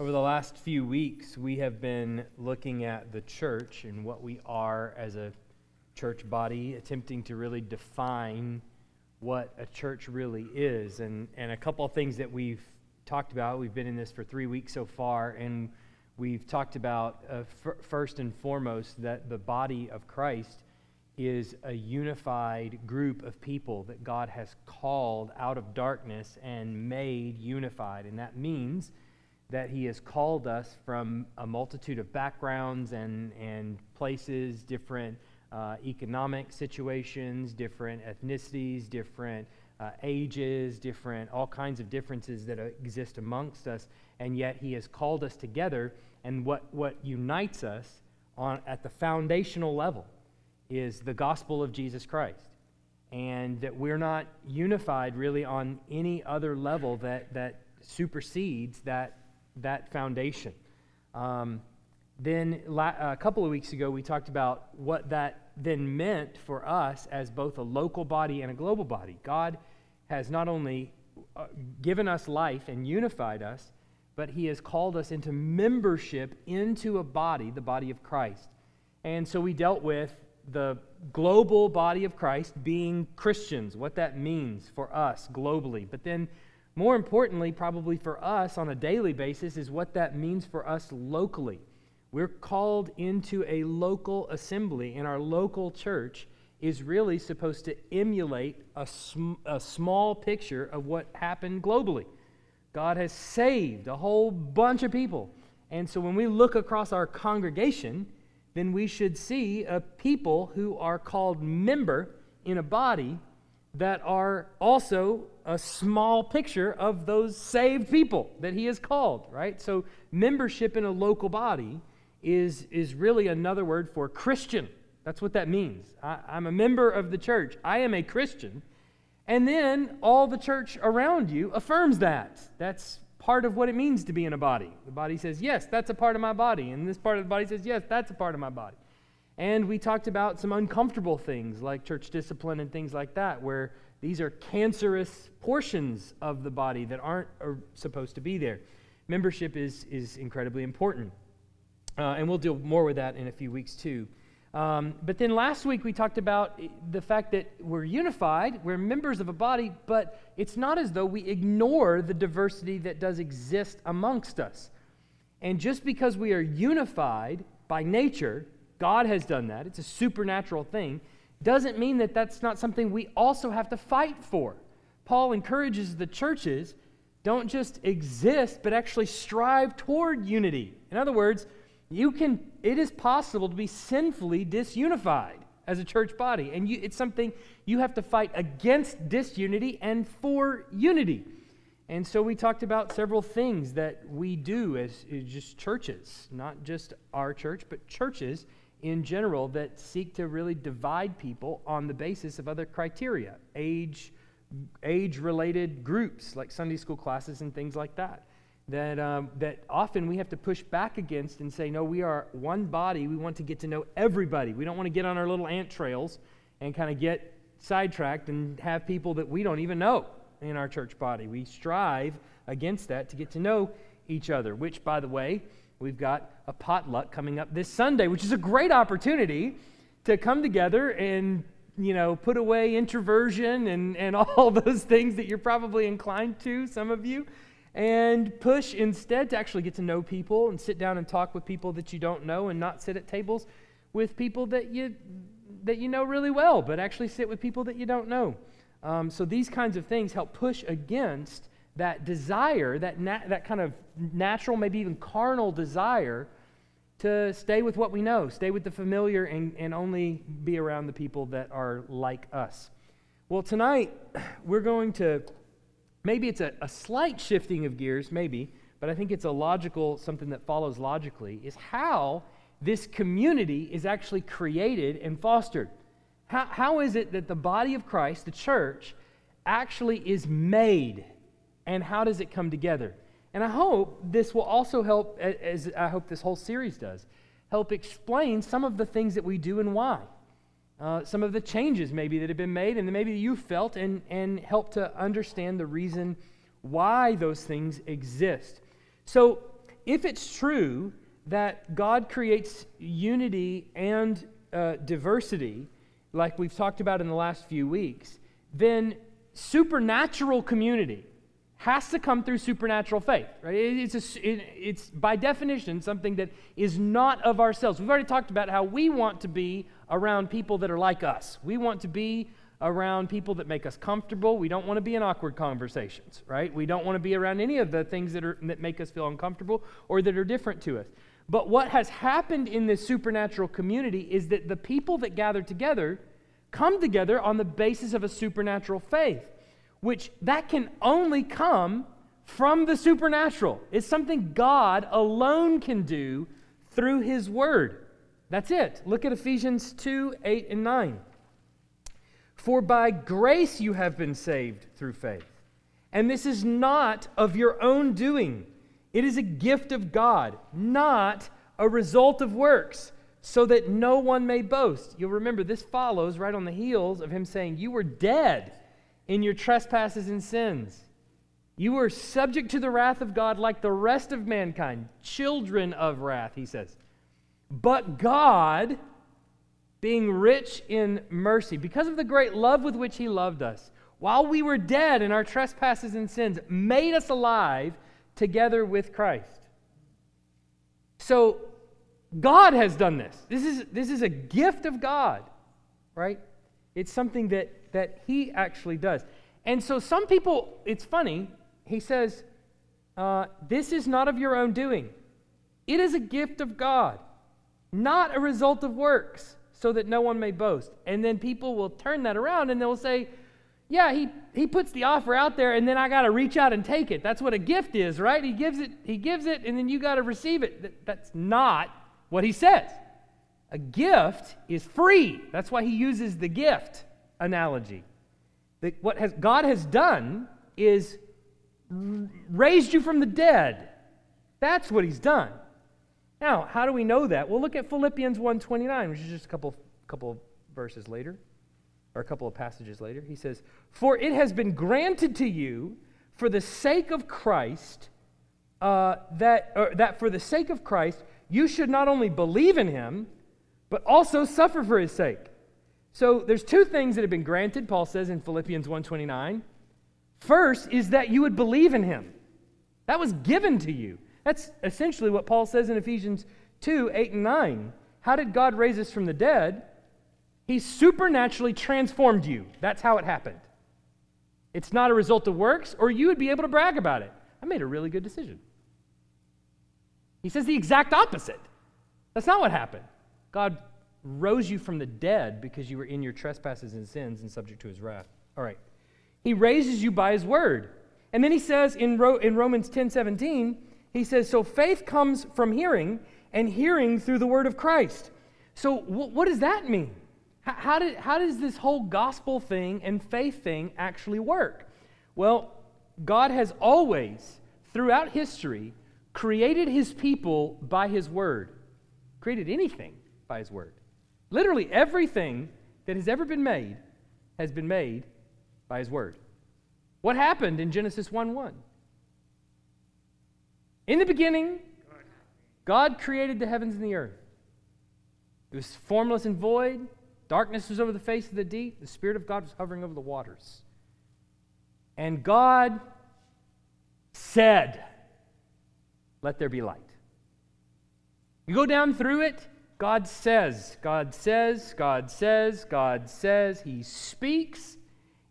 Over the last few weeks, we have been looking at the church and what we are as a church body, attempting to really define what a church really is. And, and a couple of things that we've talked about. We've been in this for three weeks so far, and we've talked about, uh, f- first and foremost, that the body of Christ is a unified group of people that God has called out of darkness and made unified. And that means that He has called us from a multitude of backgrounds and, and places, different uh, economic situations, different ethnicities, different uh, ages, different, all kinds of differences that exist amongst us. And yet He has called us together. And what, what unites us on, at the foundational level is the gospel of Jesus Christ. And that we're not unified really on any other level that, that supersedes that that foundation. Um, then la- a couple of weeks ago, we talked about what that then meant for us as both a local body and a global body. God has not only uh, given us life and unified us, but He has called us into membership into a body, the body of Christ. And so we dealt with the global body of Christ being Christians, what that means for us globally. But then more importantly, probably for us on a daily basis, is what that means for us locally. We're called into a local assembly, and our local church is really supposed to emulate a, sm- a small picture of what happened globally. God has saved a whole bunch of people. And so when we look across our congregation, then we should see a people who are called member in a body that are also a small picture of those saved people that he has called, right? So membership in a local body is, is really another word for Christian. That's what that means. I, I'm a member of the church. I am a Christian. And then all the church around you affirms that. That's part of what it means to be in a body. The body says, yes, that's a part of my body. And this part of the body says, yes, that's a part of my body. And we talked about some uncomfortable things like church discipline and things like that, where these are cancerous portions of the body that aren't supposed to be there. Membership is, is incredibly important. Uh, and we'll deal more with that in a few weeks, too. Um, but then last week we talked about the fact that we're unified, we're members of a body, but it's not as though we ignore the diversity that does exist amongst us. And just because we are unified by nature, God has done that, it's a supernatural thing, doesn't mean that that's not something we also have to fight for. Paul encourages the churches don't just exist, but actually strive toward unity. In other words, you can it is possible to be sinfully disunified as a church body and you, it's something you have to fight against disunity and for unity and so we talked about several things that we do as, as just churches not just our church but churches in general that seek to really divide people on the basis of other criteria age age related groups like sunday school classes and things like that that, um, that often we have to push back against and say, no, we are one body. We want to get to know everybody. We don't want to get on our little ant trails and kind of get sidetracked and have people that we don't even know in our church body. We strive against that to get to know each other, which, by the way, we've got a potluck coming up this Sunday, which is a great opportunity to come together and you know, put away introversion and, and all those things that you're probably inclined to, some of you, and push instead to actually get to know people and sit down and talk with people that you don't know and not sit at tables with people that you that you know really well but actually sit with people that you don't know. Um, so these kinds of things help push against that desire that na- that kind of natural maybe even carnal desire to stay with what we know stay with the familiar and, and only be around the people that are like us well tonight we're going to Maybe it's a, a slight shifting of gears, maybe, but I think it's a logical, something that follows logically, is how this community is actually created and fostered. How, how is it that the body of Christ, the church, actually is made? And how does it come together? And I hope this will also help, as I hope this whole series does, help explain some of the things that we do and why uh, some of the changes maybe that have been made and maybe you felt and, and help to understand the reason why those things exist. So, if it's true that God creates unity and uh, diversity, like we've talked about in the last few weeks, then supernatural community has to come through supernatural faith, right? It's, a, it, it's by definition something that is not of ourselves. We've already talked about how we want to be around people that are like us. We want to be around people that make us comfortable. We don't want to be in awkward conversations, right? We don't want to be around any of the things that, are, that make us feel uncomfortable or that are different to us. But what has happened in this supernatural community is that the people that gather together come together on the basis of a supernatural faith which that can only come from the supernatural. It's something God alone can do through his word. That's it. Look at Ephesians 2 8 and 9. For by grace you have been saved through faith. And this is not of your own doing, it is a gift of God, not a result of works, so that no one may boast. You'll remember this follows right on the heels of him saying, You were dead in your trespasses and sins. You were subject to the wrath of God like the rest of mankind, children of wrath, he says. But God, being rich in mercy, because of the great love with which he loved us, while we were dead in our trespasses and sins, made us alive together with Christ. So, God has done this. This is, this is a gift of God, right? It's something that that he actually does. And so some people, it's funny, he says, uh, This is not of your own doing, it is a gift of God, not a result of works, so that no one may boast. And then people will turn that around and they'll say, yeah, he, he puts the offer out there and then I got to reach out and take it. That's what a gift is, right? He gives it, he gives it and then you got to receive it. That, that's not what he says. A gift is free. That's why he uses the gift analogy. That what has, God has done is raised you from the dead. That's what he's done. Now, how do we know that? Well, look at Philippians 1:29, which is just a couple couple verses later or a couple of passages later. He says, "For it has been granted to you for the sake of Christ uh, that that for the sake of Christ you should not only believe in him, but also suffer for his sake." So there's two things that have been granted, Paul says in Philippians 1:29. First is that you would believe in him. That was given to you. That's essentially what Paul says in Ephesians 2, 8 and 9. How did God raise us from the dead? He supernaturally transformed you. That's how it happened. It's not a result of works, or you would be able to brag about it. I made a really good decision. He says the exact opposite. That's not what happened. God rose you from the dead because you were in your trespasses and sins and subject to his wrath. All right. He raises you by his word. And then he says in, Ro- in Romans 10 17, he says, So faith comes from hearing, and hearing through the word of Christ. So, wh- what does that mean? How, how, did, how does this whole gospel thing and faith thing actually work? Well, God has always, throughout history, created his people by his word, created anything by his word. Literally everything that has ever been made has been made by his word. What happened in Genesis 1 1? In the beginning, God created the heavens and the earth. It was formless and void. Darkness was over the face of the deep. The Spirit of God was hovering over the waters. And God said, Let there be light. You go down through it, God says, God says, God says, God says. He speaks,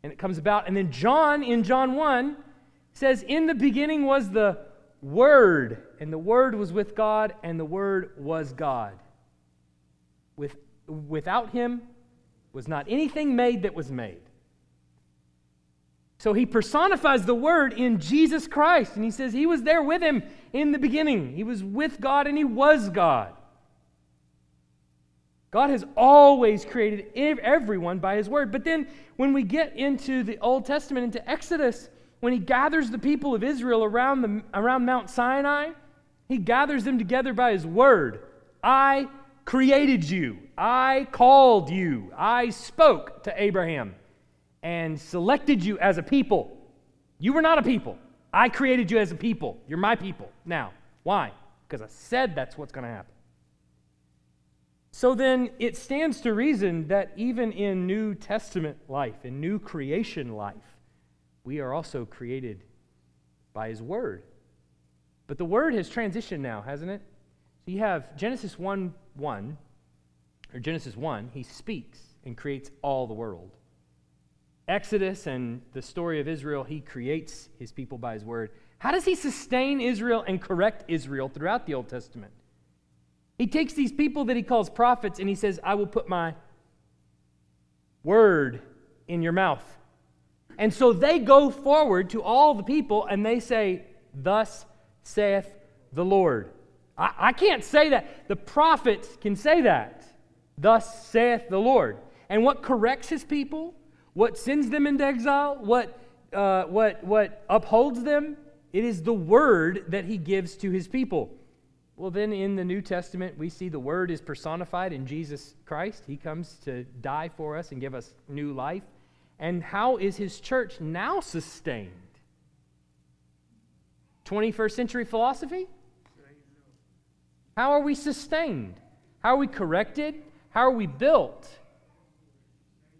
and it comes about. And then John, in John 1, says, In the beginning was the Word, and the Word was with God, and the Word was God. With, without him was not anything made that was made. So he personifies the Word in Jesus Christ, and he says he was there with him in the beginning. He was with God, and he was God. God has always created everyone by his word. But then when we get into the Old Testament, into Exodus, when he gathers the people of Israel around, the, around Mount Sinai, he gathers them together by his word. I created you. I called you. I spoke to Abraham and selected you as a people. You were not a people. I created you as a people. You're my people now. Why? because I said that's what's going to happen. So then it stands to reason that even in New Testament life, in new creation life, we are also created by His Word. But the Word has transitioned now, hasn't it? So you have Genesis 1 1, or Genesis 1, He speaks and creates all the world. Exodus and the story of Israel, He creates His people by His Word. How does He sustain Israel and correct Israel throughout the Old Testament? He takes these people that he calls prophets and he says, I will put my word in your mouth. And so they go forward to all the people and they say, Thus saith the Lord. I, I can't say that. The prophets can say that. Thus saith the Lord. And what corrects his people, what sends them into exile, what, uh, what, what upholds them, it is the word that he gives to his people. Well, then in the New Testament, we see the Word is personified in Jesus Christ. He comes to die for us and give us new life. And how is His church now sustained? 21st century philosophy? How are we sustained? How are we corrected? How are we built?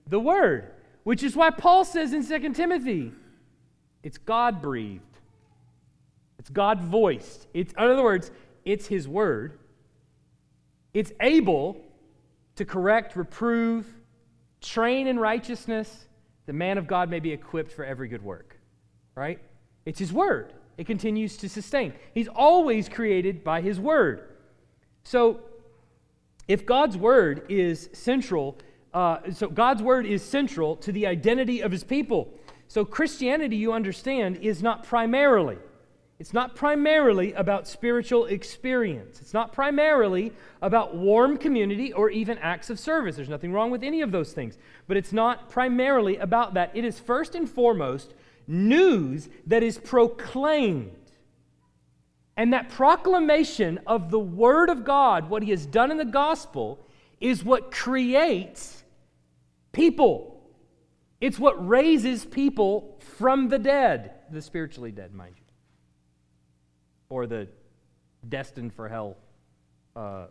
The Word, which is why Paul says in 2 Timothy, it's God breathed. It's God voiced. It's, in other words, it's His Word. It's able to correct, reprove, train in righteousness. The man of God may be equipped for every good work. Right? It's His Word. It continues to sustain. He's always created by His Word. So, if God's Word is central, uh, so God's Word is central to the identity of His people. So, Christianity, you understand, is not primarily it's not primarily about spiritual experience. It's not primarily about warm community or even acts of service. There's nothing wrong with any of those things. But it's not primarily about that. It is first and foremost news that is proclaimed. And that proclamation of the Word of God, what He has done in the gospel, is what creates people. It's what raises people from the dead, the spiritually dead, mind you or the destined for hell uh,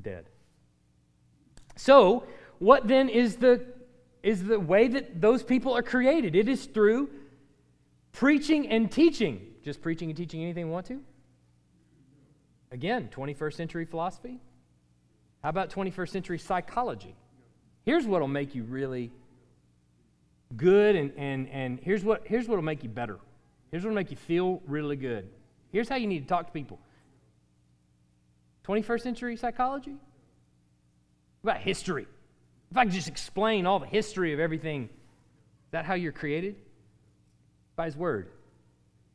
dead. So, what then is the is the way that those people are created? It is through preaching and teaching. Just preaching and teaching anything we want to? Again, 21st century philosophy? How about 21st century psychology? Here's what will make you really good, and, and, and here's what here's what will make you better. Here's what will make you feel really good. Here's how you need to talk to people 21st century psychology? What about history? If I could just explain all the history of everything, is that how you're created? By His Word.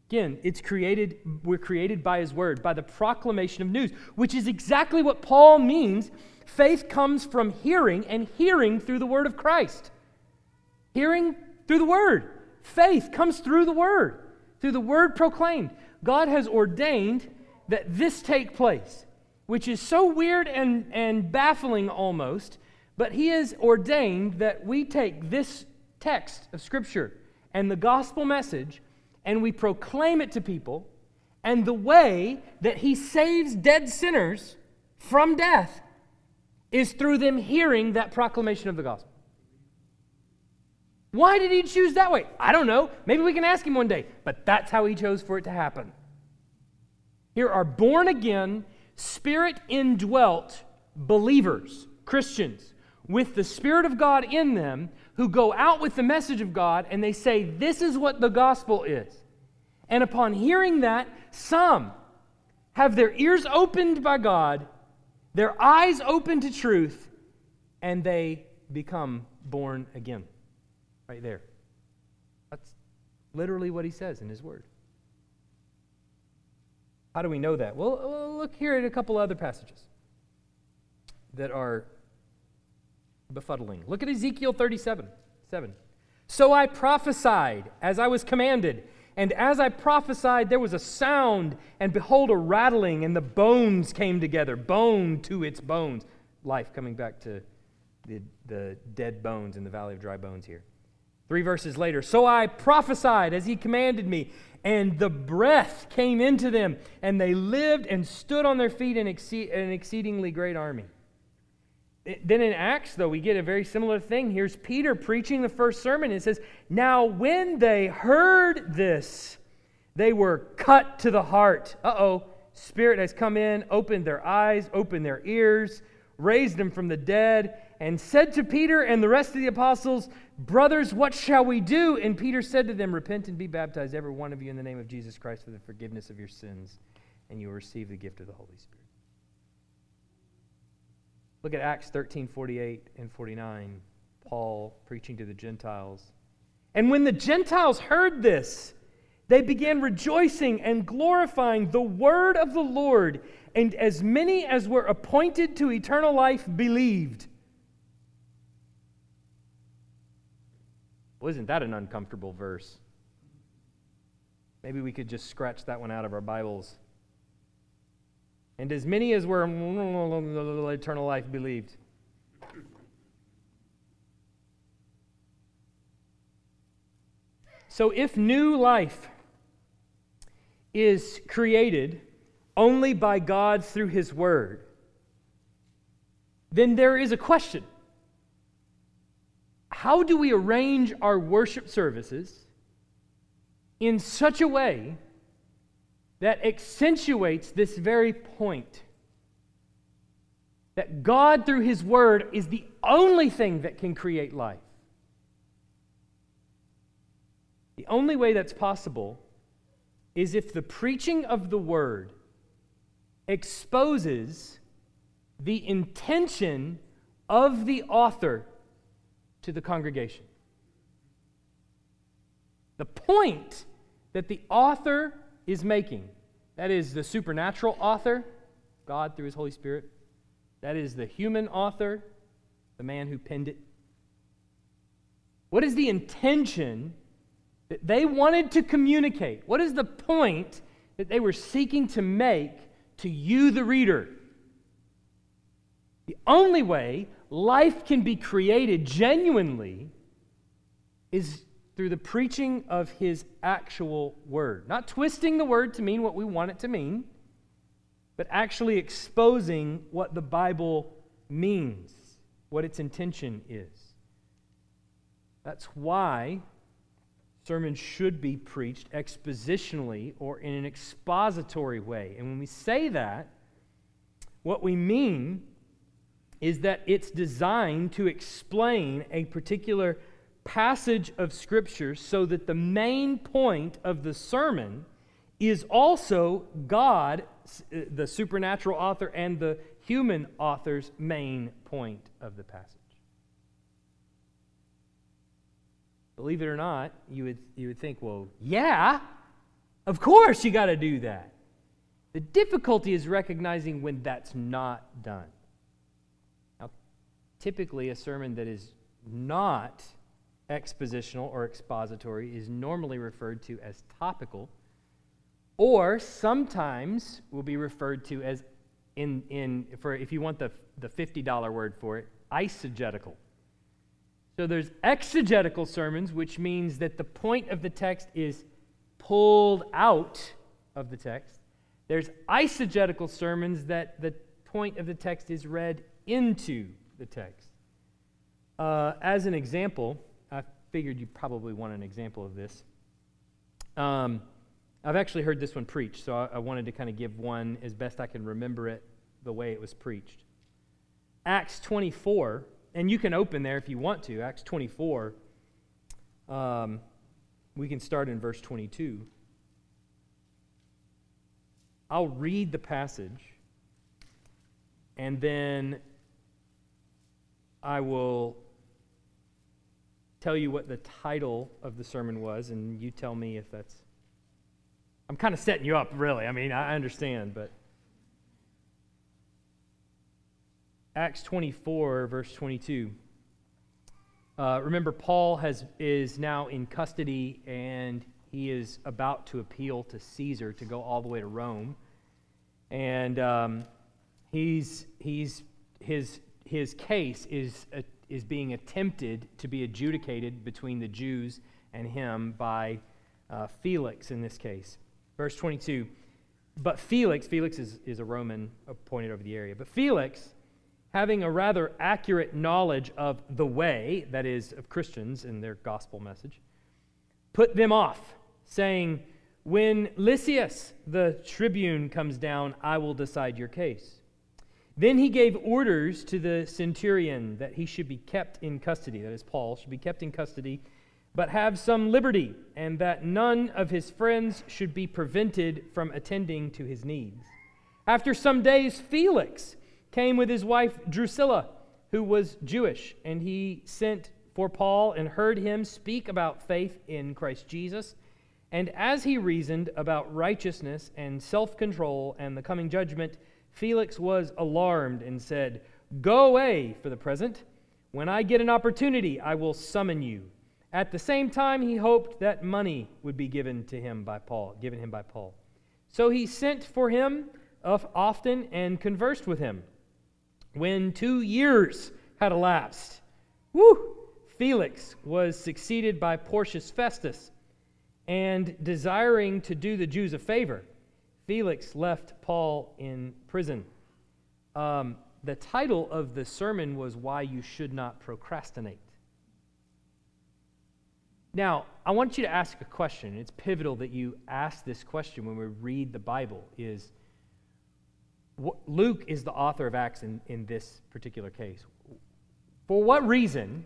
Again, it's created, we're created by His Word, by the proclamation of news, which is exactly what Paul means. Faith comes from hearing, and hearing through the Word of Christ. Hearing through the Word. Faith comes through the Word through the word proclaimed. God has ordained that this take place, which is so weird and, and baffling almost, but He has ordained that we take this text of Scripture and the gospel message and we proclaim it to people. And the way that He saves dead sinners from death is through them hearing that proclamation of the gospel. Why did he choose that way? I don't know. Maybe we can ask him one day. But that's how he chose for it to happen. Here are born again, spirit indwelt believers, Christians, with the Spirit of God in them who go out with the message of God and they say, This is what the gospel is. And upon hearing that, some have their ears opened by God, their eyes open to truth, and they become born again. Right there. That's literally what he says in his word. How do we know that? Well, look here at a couple other passages that are befuddling. Look at Ezekiel 37 7. So I prophesied as I was commanded, and as I prophesied, there was a sound, and behold, a rattling, and the bones came together, bone to its bones. Life coming back to the, the dead bones in the valley of dry bones here. Three verses later, so I prophesied as he commanded me, and the breath came into them, and they lived and stood on their feet in an exceedingly great army. Then in Acts, though, we get a very similar thing. Here's Peter preaching the first sermon. It says, Now when they heard this, they were cut to the heart. Uh oh, Spirit has come in, opened their eyes, opened their ears, raised them from the dead, and said to Peter and the rest of the apostles, Brothers, what shall we do? And Peter said to them, Repent and be baptized, every one of you, in the name of Jesus Christ for the forgiveness of your sins, and you will receive the gift of the Holy Spirit. Look at Acts 13 48 and 49. Paul preaching to the Gentiles. And when the Gentiles heard this, they began rejoicing and glorifying the word of the Lord, and as many as were appointed to eternal life believed. Wasn't that an uncomfortable verse? Maybe we could just scratch that one out of our Bibles. And as many as were eternal life believed. So if new life is created only by God through His Word, then there is a question. How do we arrange our worship services in such a way that accentuates this very point that God, through His Word, is the only thing that can create life. The only way that's possible is if the preaching of the Word exposes the intention of the author to the congregation. The point that the author is making. That is the supernatural author, God through his Holy Spirit. That is the human author, the man who penned it. What is the intention that they wanted to communicate? What is the point that they were seeking to make to you, the reader? The only way life can be created genuinely is through the preaching of his actual word. Not twisting the word to mean what we want it to mean, but actually exposing what the Bible means, what its intention is. That's why sermons should be preached expositionally or in an expository way. And when we say that, what we mean is that it's designed to explain a particular passage of Scripture so that the main point of the sermon is also God, uh, the supernatural author, and the human author's main point of the passage. Believe it or not, you would, you would think, well, yeah, of course you got to do that. The difficulty is recognizing when that's not done. Typically, a sermon that is not expositional or expository is normally referred to as topical, or sometimes will be referred to as, in, in, for if you want the, the $50 word for it, eisegetical. So there's exegetical sermons, which means that the point of the text is pulled out of the text. There's eisegetical sermons that the point of the text is read into the text. Uh, as an example, I figured you probably want an example of this. Um, I've actually heard this one preached, so I, I wanted to kind of give one as best I can remember it the way it was preached. Acts 24, and you can open there if you want to. Acts 24, um, we can start in verse 22. I'll read the passage, and then I will tell you what the title of the sermon was, and you tell me if that's. I'm kind of setting you up, really. I mean, I understand, but. Acts 24, verse 22. Uh, remember, Paul has, is now in custody and he is about to appeal to Caesar to go all the way to Rome. And um, he's, he's, his, his case is a, is being attempted to be adjudicated between the Jews and him by uh, Felix in this case. Verse 22. But Felix, Felix is, is a Roman appointed over the area, but Felix, having a rather accurate knowledge of the way, that is, of Christians and their gospel message, put them off, saying, When Lysias, the tribune, comes down, I will decide your case. Then he gave orders to the centurion that he should be kept in custody, that is, Paul, should be kept in custody, but have some liberty, and that none of his friends should be prevented from attending to his needs. After some days, Felix came with his wife Drusilla, who was Jewish, and he sent for Paul and heard him speak about faith in Christ Jesus. And as he reasoned about righteousness and self control and the coming judgment, Felix was alarmed and said, Go away for the present. When I get an opportunity, I will summon you. At the same time, he hoped that money would be given to him by Paul, given him by Paul. So he sent for him often and conversed with him. When two years had elapsed, whoo, Felix was succeeded by Porcius Festus, and desiring to do the Jews a favor, Felix left Paul in prison. Um, the title of the sermon was Why You Should Not Procrastinate. Now, I want you to ask a question. It's pivotal that you ask this question when we read the Bible is Luke is the author of Acts in, in this particular case. For what reason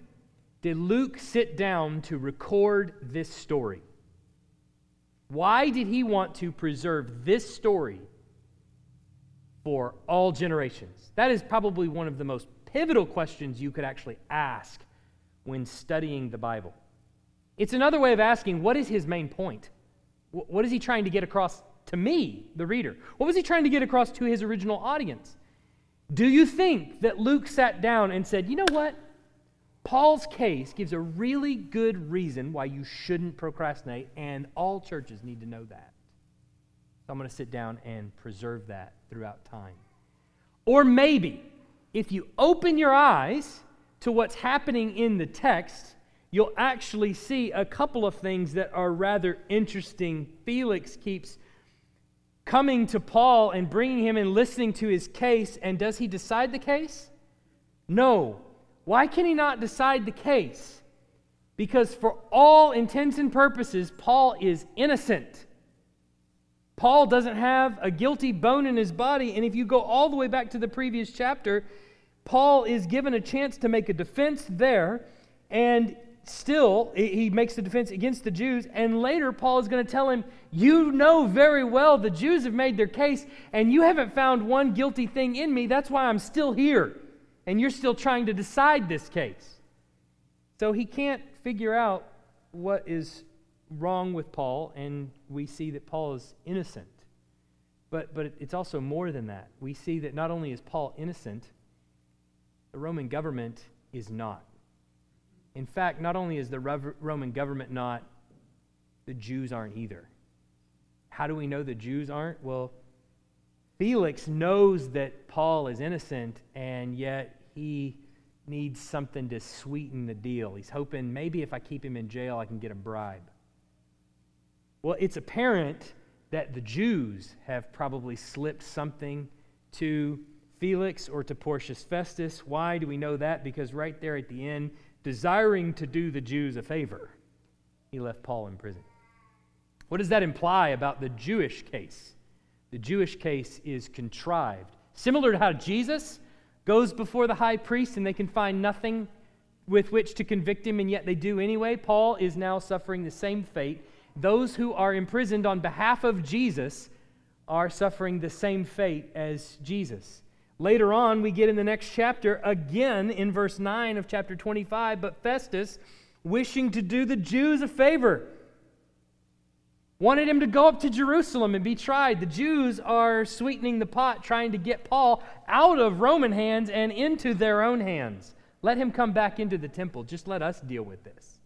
did Luke sit down to record this story? Why did he want to preserve this story for all generations? That is probably one of the most pivotal questions you could actually ask when studying the Bible. It's another way of asking what is his main point? What is he trying to get across to me, the reader? What was he trying to get across to his original audience? Do you think that Luke sat down and said, you know what? Paul's case gives a really good reason why you shouldn't procrastinate, and all churches need to know that. So I'm going to sit down and preserve that throughout time. Or maybe, if you open your eyes to what's happening in the text, you'll actually see a couple of things that are rather interesting. Felix keeps coming to Paul and bringing him and listening to his case, and does he decide the case? No. Why can he not decide the case? Because for all intents and purposes, Paul is innocent. Paul doesn't have a guilty bone in his body. And if you go all the way back to the previous chapter, Paul is given a chance to make a defense there. And still, he makes the defense against the Jews. And later, Paul is going to tell him, You know very well the Jews have made their case, and you haven't found one guilty thing in me. That's why I'm still here and you're still trying to decide this case. So he can't figure out what is wrong with Paul, and we see that Paul is innocent. But, but it's also more than that. We see that not only is Paul innocent, the Roman government is not. In fact, not only is the Roman government not, the Jews aren't either. How do we know the Jews aren't? Well, Felix knows that Paul is innocent, and yet he needs something to sweeten the deal. He's hoping maybe if I keep him in jail, I can get a bribe. Well, it's apparent that the Jews have probably slipped something to Felix or to Porcius Festus. Why do we know that? Because right there at the end, desiring to do the Jews a favor, he left Paul in prison. What does that imply about the Jewish case? The Jewish case is contrived. Similar to how Jesus goes before the high priest and they can find nothing with which to convict him, and yet they do anyway, Paul is now suffering the same fate. Those who are imprisoned on behalf of Jesus are suffering the same fate as Jesus. Later on, we get in the next chapter, again in verse 9 of chapter 25, but Festus, wishing to do the Jews a favor, wanted him to go up to Jerusalem and be tried. The Jews are sweetening the pot, trying to get Paul out of Roman hands and into their own hands. Let him come back into the temple. Just let us deal with this.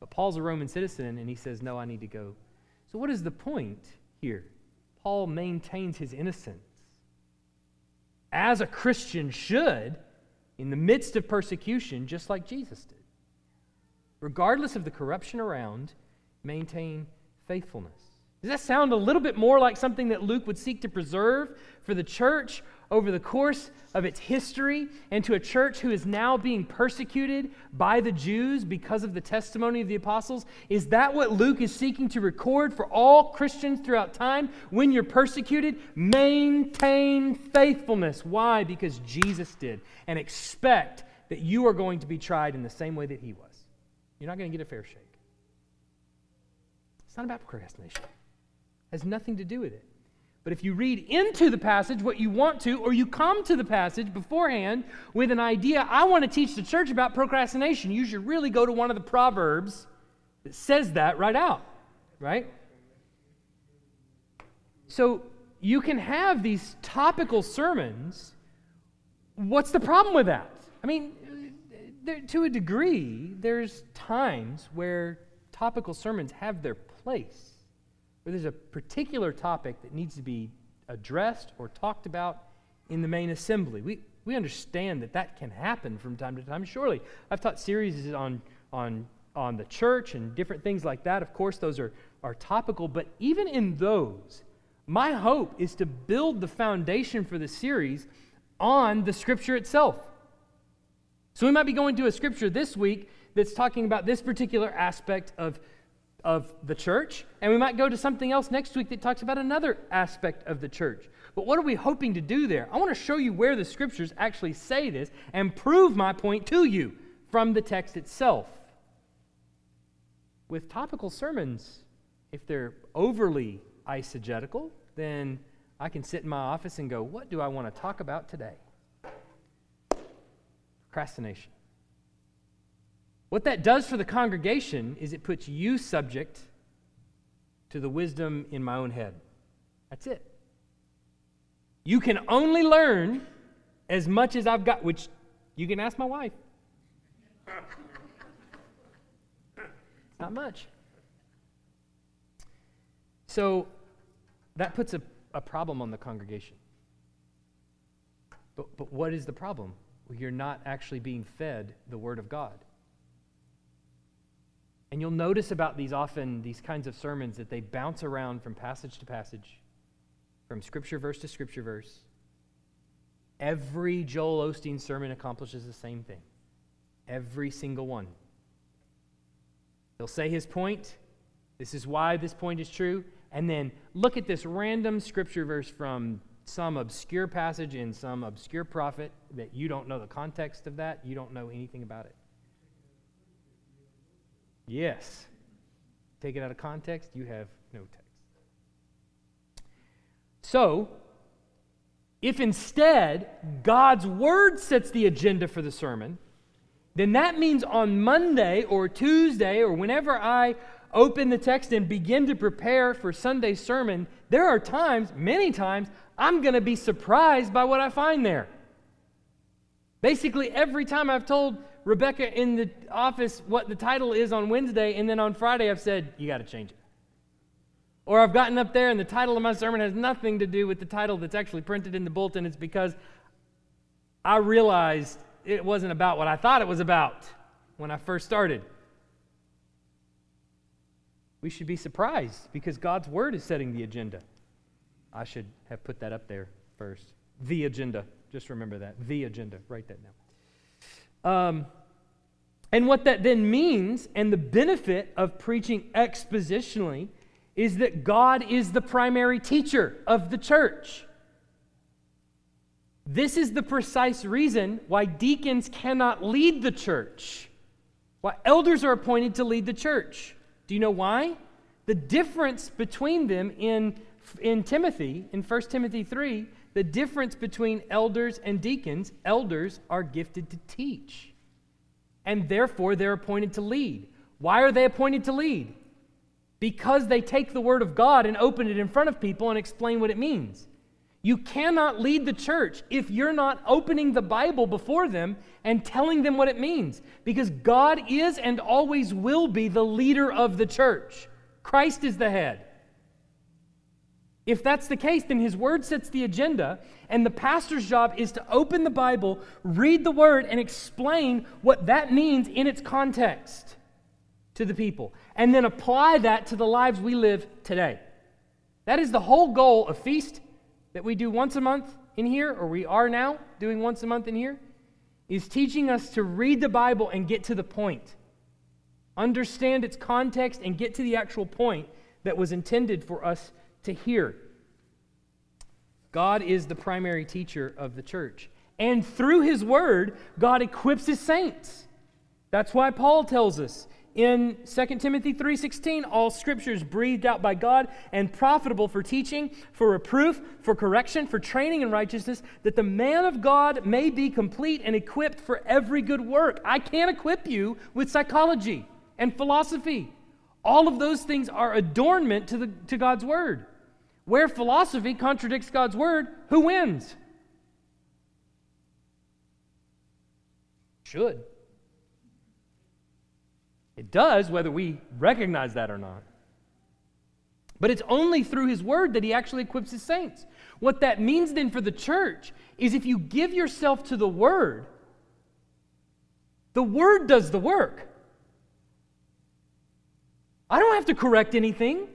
But Paul's a Roman citizen, and he says, No, I need to go. So, what is the point here? Paul maintains his innocence. As a Christian should, in the midst of persecution, just like Jesus did. Regardless of the corruption around, maintain faithfulness. Does that sound a little bit more like something that Luke would seek to preserve for the church over the course of its history and to a church who is now being persecuted by the Jews because of the testimony of the apostles? Is that what Luke is seeking to record for all Christians throughout time? When you're persecuted, maintain faithfulness. Why? Because Jesus did. And expect that you are going to be tried in the same way that he was. You're not going to get a fair shake. It's not about procrastination It has nothing to do with it. But if you read into the passage what you want to, or you come to the passage beforehand with an idea, I want to teach the church about procrastination, you should really go to one of the Proverbs that says that right out, right? So you can have these topical sermons. What's the problem with that? I mean, to a degree, there's times where topical sermons have their place where there's a particular topic that needs to be addressed or talked about in the main assembly. We, we understand that that can happen from time to time. Surely, I've taught series on, on, on the church and different things like that. Of course, those are, are topical, but even in those, my hope is to build the foundation for the series on the scripture itself. So we might be going to a scripture this week that's talking about this particular aspect of of the church, and we might go to something else next week that talks about another aspect of the church. But what are we hoping to do there? I want to show you where the scriptures actually say this and prove my point to you from the text itself. With topical sermons, if they're overly eisegetical, then I can sit in my office and go, What do I want to talk about today? Procrastination. What that does for the congregation is it puts you subject to the wisdom in my own head. That's it. You can only learn as much as I've got, which you can ask my wife. Not much. So that puts a, a problem on the congregation. But, but what is the problem? Well, you're not actually being fed the Word of God. And you'll notice about these often, these kinds of sermons, that they bounce around from passage to passage, from scripture verse to scripture verse. Every Joel Osteen sermon accomplishes the same thing. Every single one. He'll say his point. This is why this point is true. And then look at this random scripture verse from some obscure passage in some obscure prophet that you don't know the context of that. You don't know anything about it. Yes. Take it out of context, you have no text. So, if instead God's word sets the agenda for the sermon, then that means on Monday or Tuesday or whenever I open the text and begin to prepare for Sunday's sermon, there are times, many times, I'm going to be surprised by what I find there. Basically, every time I've told Rebecca in the office what the title is on Wednesday, and then on Friday I've said, you got to change it. Or I've gotten up there and the title of my sermon has nothing to do with the title that's actually printed in the bulletin. It's because I realized it wasn't about what I thought it was about when I first started. We should be surprised because God's word is setting the agenda. I should have put that up there first. The agenda. Just remember that. The agenda. Write that down. Um, and what that then means, and the benefit of preaching expositionally, is that God is the primary teacher of the church. This is the precise reason why deacons cannot lead the church, why elders are appointed to lead the church. Do you know why? The difference between them in, in Timothy, in 1 Timothy 3, the difference between elders and deacons elders are gifted to teach, and therefore they're appointed to lead. Why are they appointed to lead? Because they take the Word of God and open it in front of people and explain what it means. You cannot lead the church if you're not opening the Bible before them and telling them what it means. Because God is and always will be the leader of the church. Christ is the head. If that's the case, then his word sets the agenda, and the pastor's job is to open the Bible, read the word, and explain what that means in its context to the people. and then apply that to the lives we live today. That is the whole goal of Feast that we do once a month in here, or we are now doing once a month in here, is teaching us to read the Bible and get to the point. Understand its context and get to the actual point that was intended for us to hear. God is the primary teacher of the church. And through his word, God equips his saints. That's why Paul tells us in 2 Timothy 3:16 all scriptures breathed out by God and profitable for teaching, for reproof, for correction, for training in righteousness, that the man of God may be complete and equipped for every good work. I can't equip you with psychology and philosophy. All of those things are adornment to, the, to God's word. Where philosophy contradicts God's word, who wins? Should. It does, whether we recognize that or not. But it's only through his word that he actually equips his saints. What that means then for the church is if you give yourself to the word, the word does the work. I don't have to correct anything.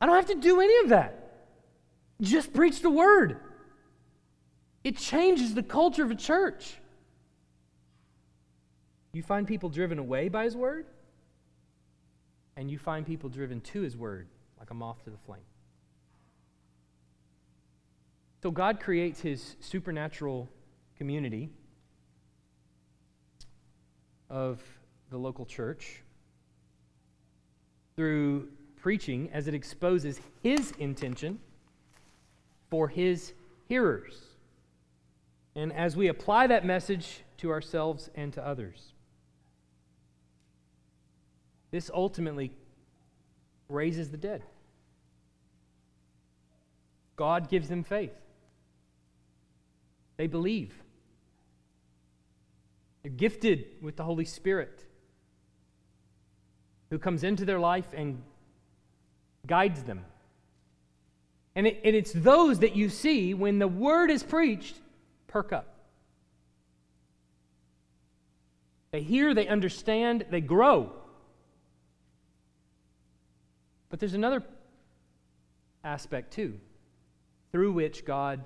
I don't have to do any of that. Just preach the word. It changes the culture of a church. You find people driven away by his word, and you find people driven to his word, like a moth to the flame. So God creates his supernatural community of the local church through preaching as it exposes his intention for his hearers. And as we apply that message to ourselves and to others. This ultimately raises the dead. God gives them faith. They believe. They're gifted with the Holy Spirit who comes into their life and guides them. And, it, and it's those that you see when the word is preached perk up. They hear, they understand, they grow. But there's another aspect too, through which God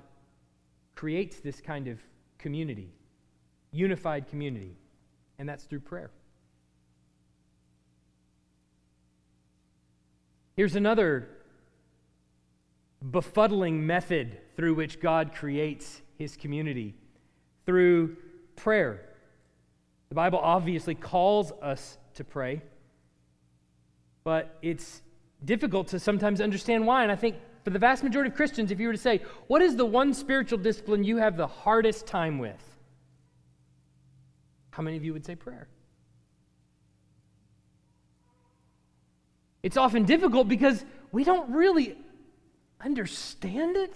creates this kind of community, unified community, and that's through prayer. Here's another befuddling method through which God creates his community through prayer. The Bible obviously calls us to pray, but it's difficult to sometimes understand why. And I think for the vast majority of Christians, if you were to say, What is the one spiritual discipline you have the hardest time with? How many of you would say prayer? It's often difficult because we don't really understand it.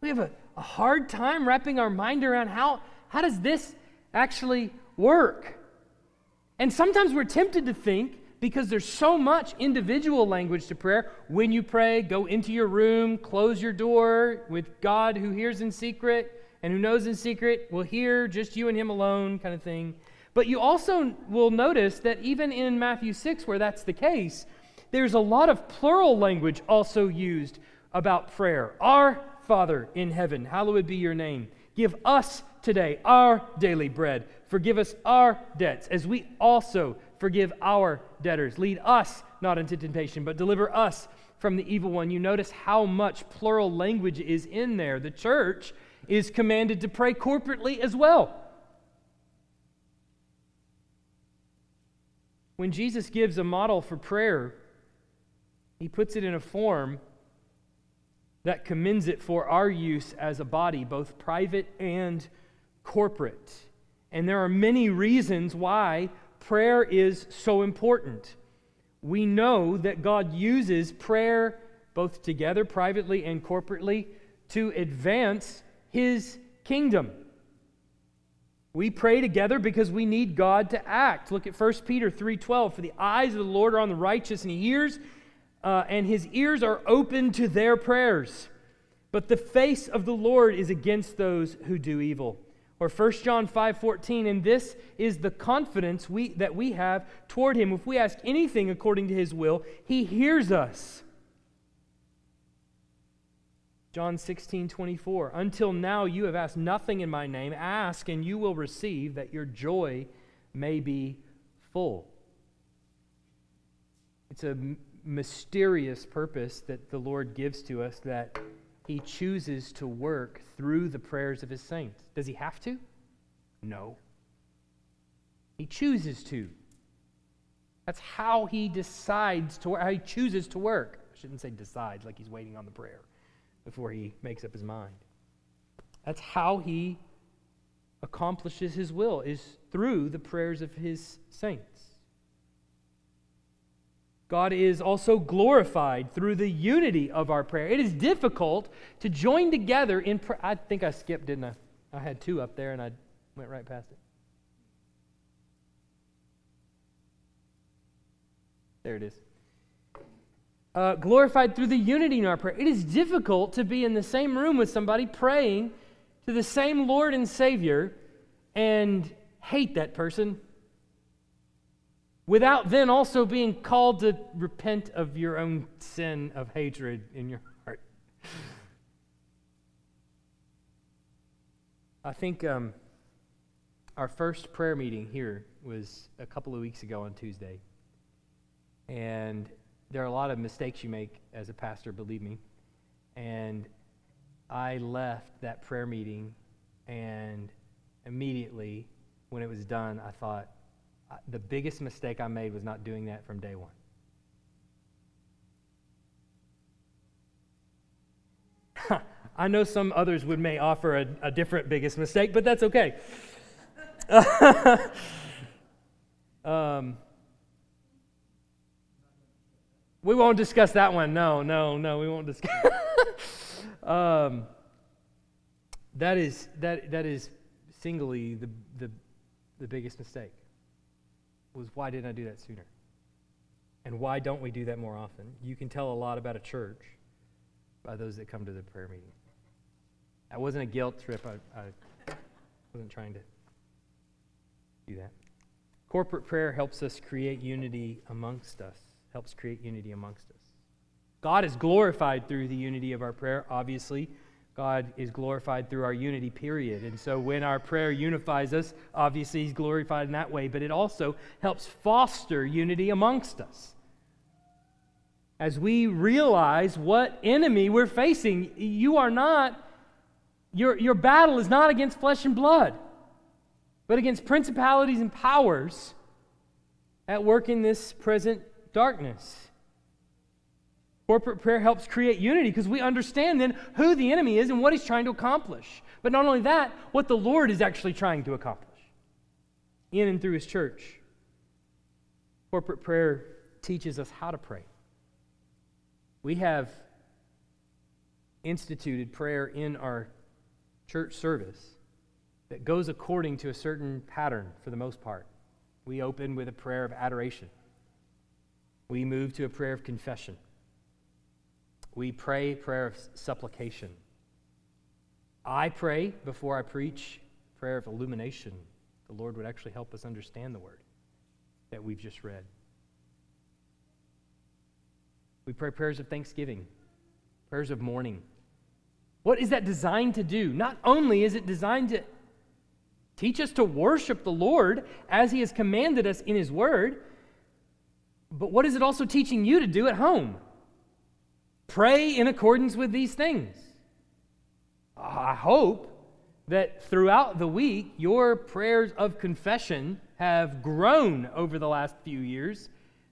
We have a, a hard time wrapping our mind around how, how does this actually work? And sometimes we're tempted to think because there's so much individual language to prayer. When you pray, go into your room, close your door with God who hears in secret and who knows in secret will hear just you and him alone, kind of thing. But you also will notice that even in Matthew 6, where that's the case, there's a lot of plural language also used about prayer. Our Father in heaven, hallowed be your name. Give us today our daily bread. Forgive us our debts, as we also forgive our debtors. Lead us not into temptation, but deliver us from the evil one. You notice how much plural language is in there. The church is commanded to pray corporately as well. When Jesus gives a model for prayer, he puts it in a form that commends it for our use as a body, both private and corporate. And there are many reasons why prayer is so important. We know that God uses prayer both together, privately and corporately, to advance his kingdom. We pray together because we need God to act. Look at 1 Peter 3:12. For the eyes of the Lord are on the righteous, and he hears, uh, and his ears are open to their prayers. But the face of the Lord is against those who do evil. Or 1 John 5:14, and this is the confidence we, that we have toward him. If we ask anything according to his will, he hears us. John 16, 24. Until now you have asked nothing in my name. Ask and you will receive, that your joy may be full. It's a mysterious purpose that the Lord gives to us that he chooses to work through the prayers of his saints. Does he have to? No. He chooses to. That's how he decides to how he chooses to work. I shouldn't say decides like he's waiting on the prayer before he makes up his mind. That's how he accomplishes his will is through the prayers of his saints. God is also glorified through the unity of our prayer. It is difficult to join together in prayer. I think I skipped, didn't I? I had two up there and I went right past it. There it is. Uh, glorified through the unity in our prayer. It is difficult to be in the same room with somebody praying to the same Lord and Savior and hate that person without then also being called to repent of your own sin of hatred in your heart. I think um, our first prayer meeting here was a couple of weeks ago on Tuesday. And there are a lot of mistakes you make as a pastor, believe me. And I left that prayer meeting, and immediately when it was done, I thought, the biggest mistake I made was not doing that from day one. I know some others would may offer a, a different biggest mistake, but that's okay. um, we won't discuss that one. No, no, no, we won't discuss. um, that is that that is singly the, the the biggest mistake was why didn't I do that sooner? And why don't we do that more often? You can tell a lot about a church by those that come to the prayer meeting. That wasn't a guilt trip. I, I wasn't trying to do that. Corporate prayer helps us create unity amongst us, helps create unity amongst us. God is glorified through the unity of our prayer, obviously. God is glorified through our unity, period. And so when our prayer unifies us, obviously He's glorified in that way, but it also helps foster unity amongst us. As we realize what enemy we're facing, you are not, your, your battle is not against flesh and blood, but against principalities and powers at work in this present darkness. Corporate prayer helps create unity because we understand then who the enemy is and what he's trying to accomplish. But not only that, what the Lord is actually trying to accomplish in and through his church. Corporate prayer teaches us how to pray. We have instituted prayer in our church service that goes according to a certain pattern for the most part. We open with a prayer of adoration. We move to a prayer of confession we pray prayer of supplication. I pray before I preach prayer of illumination. The Lord would actually help us understand the word that we've just read. We pray prayers of thanksgiving, prayers of mourning. What is that designed to do? Not only is it designed to teach us to worship the Lord as He has commanded us in His Word, but what is it also teaching you to do at home? Pray in accordance with these things. I hope that throughout the week, your prayers of confession have grown over the last few years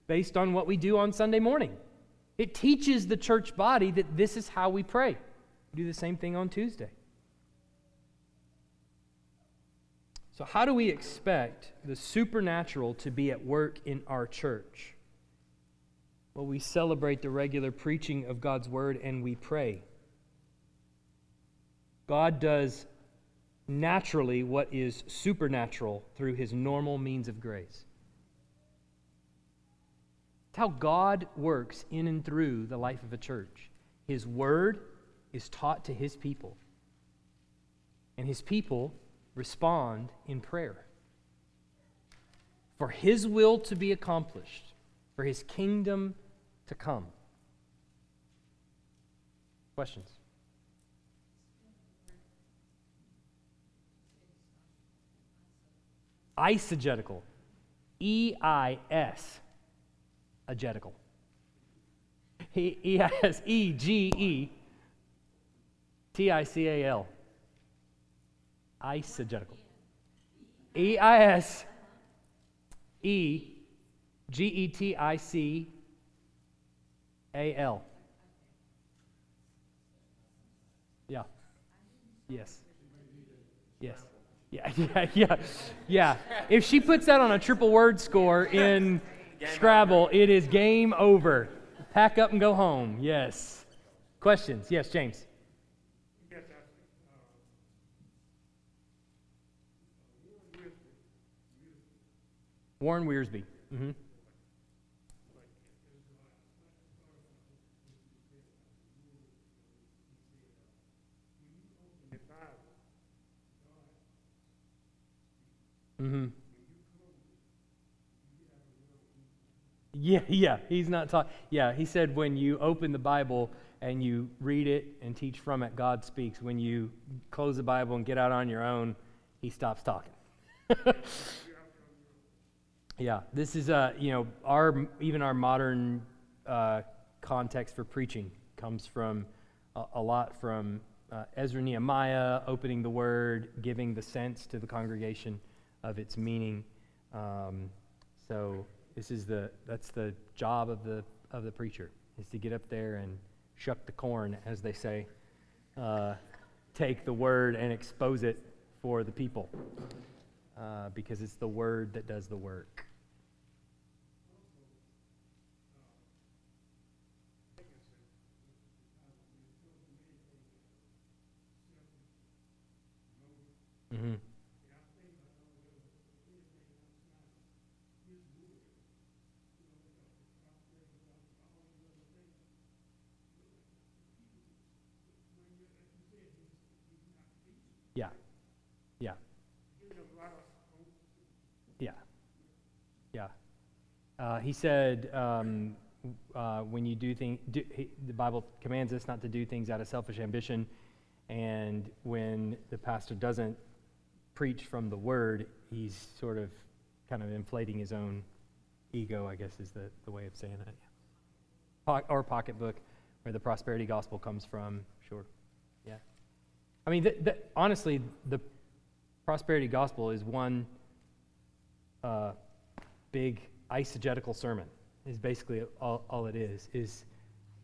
based on what we do on Sunday morning. It teaches the church body that this is how we pray. We do the same thing on Tuesday. So, how do we expect the supernatural to be at work in our church? Well, we celebrate the regular preaching of God's word and we pray. God does naturally what is supernatural through his normal means of grace. It's how God works in and through the life of a church. His word is taught to his people, and his people respond in prayer. For his will to be accomplished, for his kingdom to come. Questions? Eisegetical. E I S. Agetical. E I S E G E T I C A L. Eisegetical. E I S E G E T I C A L. Yeah. Yes. Yes. Yeah, yeah, yeah, yeah. If she puts that on a triple word score in Scrabble, it is game over. Pack up and go home. Yes. Questions? Yes, James. Warren Wiersbe. Mm-hmm. Mm-hmm. Yeah, yeah. He's not talking. Yeah, he said when you open the Bible and you read it and teach from it, God speaks. When you close the Bible and get out on your own, he stops talking. yeah, this is uh, you know our even our modern uh, context for preaching comes from a, a lot from uh, Ezra Nehemiah opening the Word, giving the sense to the congregation of its meaning. Um, so this is the that's the job of the of the preacher is to get up there and shuck the corn, as they say, uh, take the word and expose it for the people, uh, because it's the word that does the work. Mm-hmm. Uh, he said, um, uh, when you do things, do, the Bible commands us not to do things out of selfish ambition. And when the pastor doesn't preach from the word, he's sort of kind of inflating his own ego, I guess is the, the way of saying it. Po- or pocketbook, where the prosperity gospel comes from. Sure. Yeah. I mean, th- th- honestly, the prosperity gospel is one uh, big eisegetical sermon is basically all, all, it is is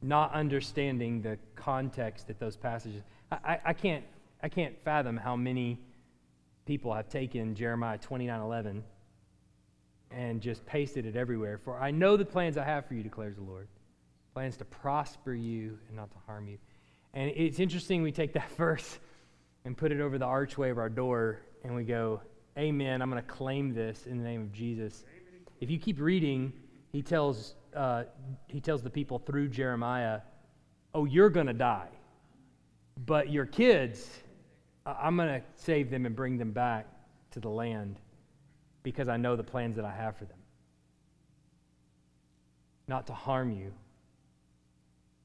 not understanding the context that those passages I, I, can't i can't fathom how many people have taken jeremiah 29 11 and just pasted it everywhere for i know the plans i have for you declares the lord. Plans to prosper you and not to harm you. And it's interesting we take that verse and put it over the archway of our door and we go amen i'm going to claim this in the name of jesus if you keep reading, he tells, uh, he tells the people through Jeremiah, Oh, you're going to die. But your kids, I'm going to save them and bring them back to the land because I know the plans that I have for them. Not to harm you,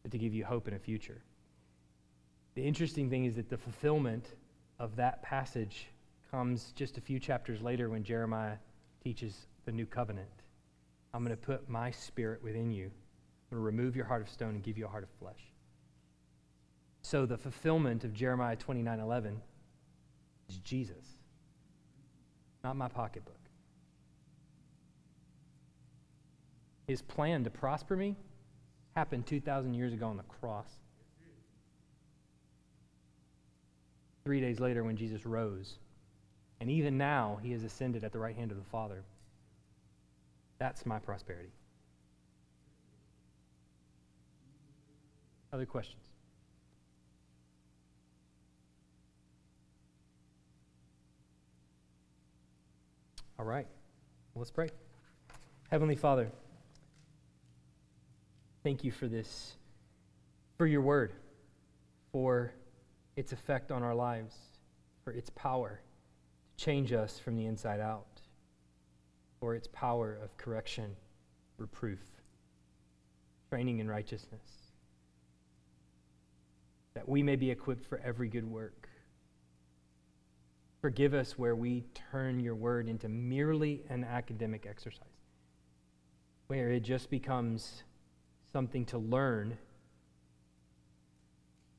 but to give you hope in a future. The interesting thing is that the fulfillment of that passage comes just a few chapters later when Jeremiah teaches the new covenant. I'm going to put my spirit within you. I'm going to remove your heart of stone and give you a heart of flesh. So the fulfillment of Jeremiah 29 11 is Jesus, not my pocketbook. His plan to prosper me happened 2,000 years ago on the cross. Three days later, when Jesus rose. And even now, he has ascended at the right hand of the Father. That's my prosperity. Other questions? All right. Well, let's pray. Heavenly Father, thank you for this, for your word, for its effect on our lives, for its power, to change us from the inside out for its power of correction, reproof, training in righteousness, that we may be equipped for every good work. Forgive us where we turn your word into merely an academic exercise, where it just becomes something to learn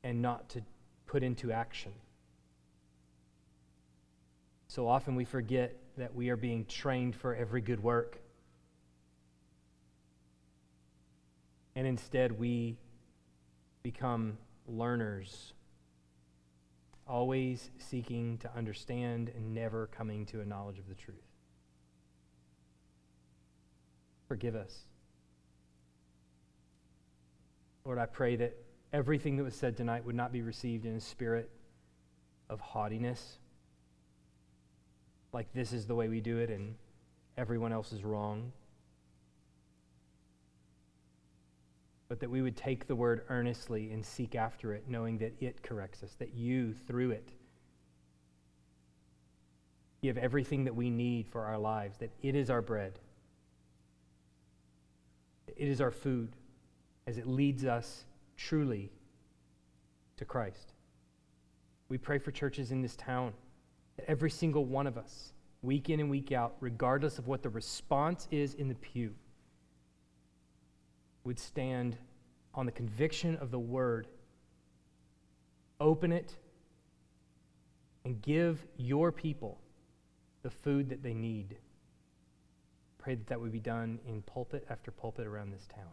and not to put into action. So often we forget that we are being trained for every good work. And instead, we become learners, always seeking to understand and never coming to a knowledge of the truth. Forgive us. Lord, I pray that everything that was said tonight would not be received in a spirit of haughtiness, like this is the way we do it and everyone else is wrong. But that we would take the word earnestly and seek after it, knowing that it corrects us, that you, through it, give everything that we need for our lives, that it is our bread, it is our food as it leads us truly to Christ. We pray for churches in this town that every single one of us, week in and week out, regardless of what the response is in the pew, would stand on the conviction of the word, open it, and give your people the food that they need. Pray that that would be done in pulpit after pulpit around this town.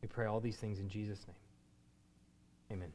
We pray all these things in Jesus' name. Amen.